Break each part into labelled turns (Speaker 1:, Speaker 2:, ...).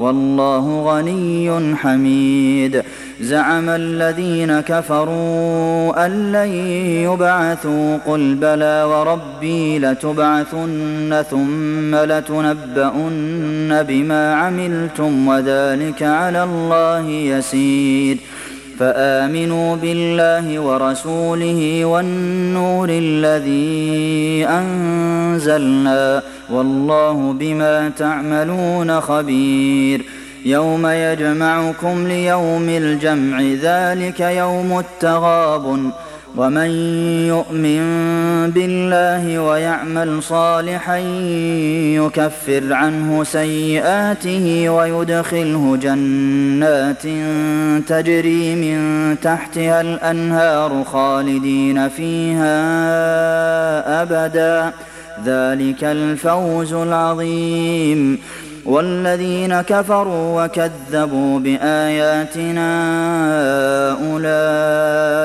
Speaker 1: والله غني حميد زعم الذين كفروا أن لن يبعثوا قل بلى وربي لتبعثن ثم لتنبؤن بما عملتم وذلك على الله يسير فآمنوا بالله ورسوله والنور الذي أنزلنا والله بما تعملون خبير يوم يجمعكم ليوم الجمع ذلك يوم التغابن ومن يؤمن بالله ويعمل صالحا يكفر عنه سيئاته ويدخله جنات تجري من تحتها الانهار خالدين فيها ابدا ذلك الفوز العظيم والذين كفروا وكذبوا باياتنا اولئك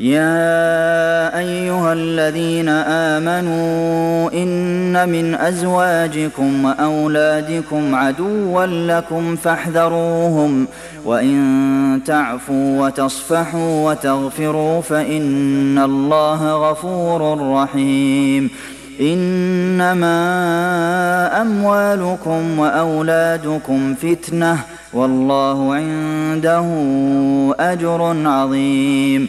Speaker 1: يا ايها الذين امنوا ان من ازواجكم واولادكم عدوا لكم فاحذروهم وان تعفوا وتصفحوا وتغفروا فان الله غفور رحيم انما اموالكم واولادكم فتنه والله عنده اجر عظيم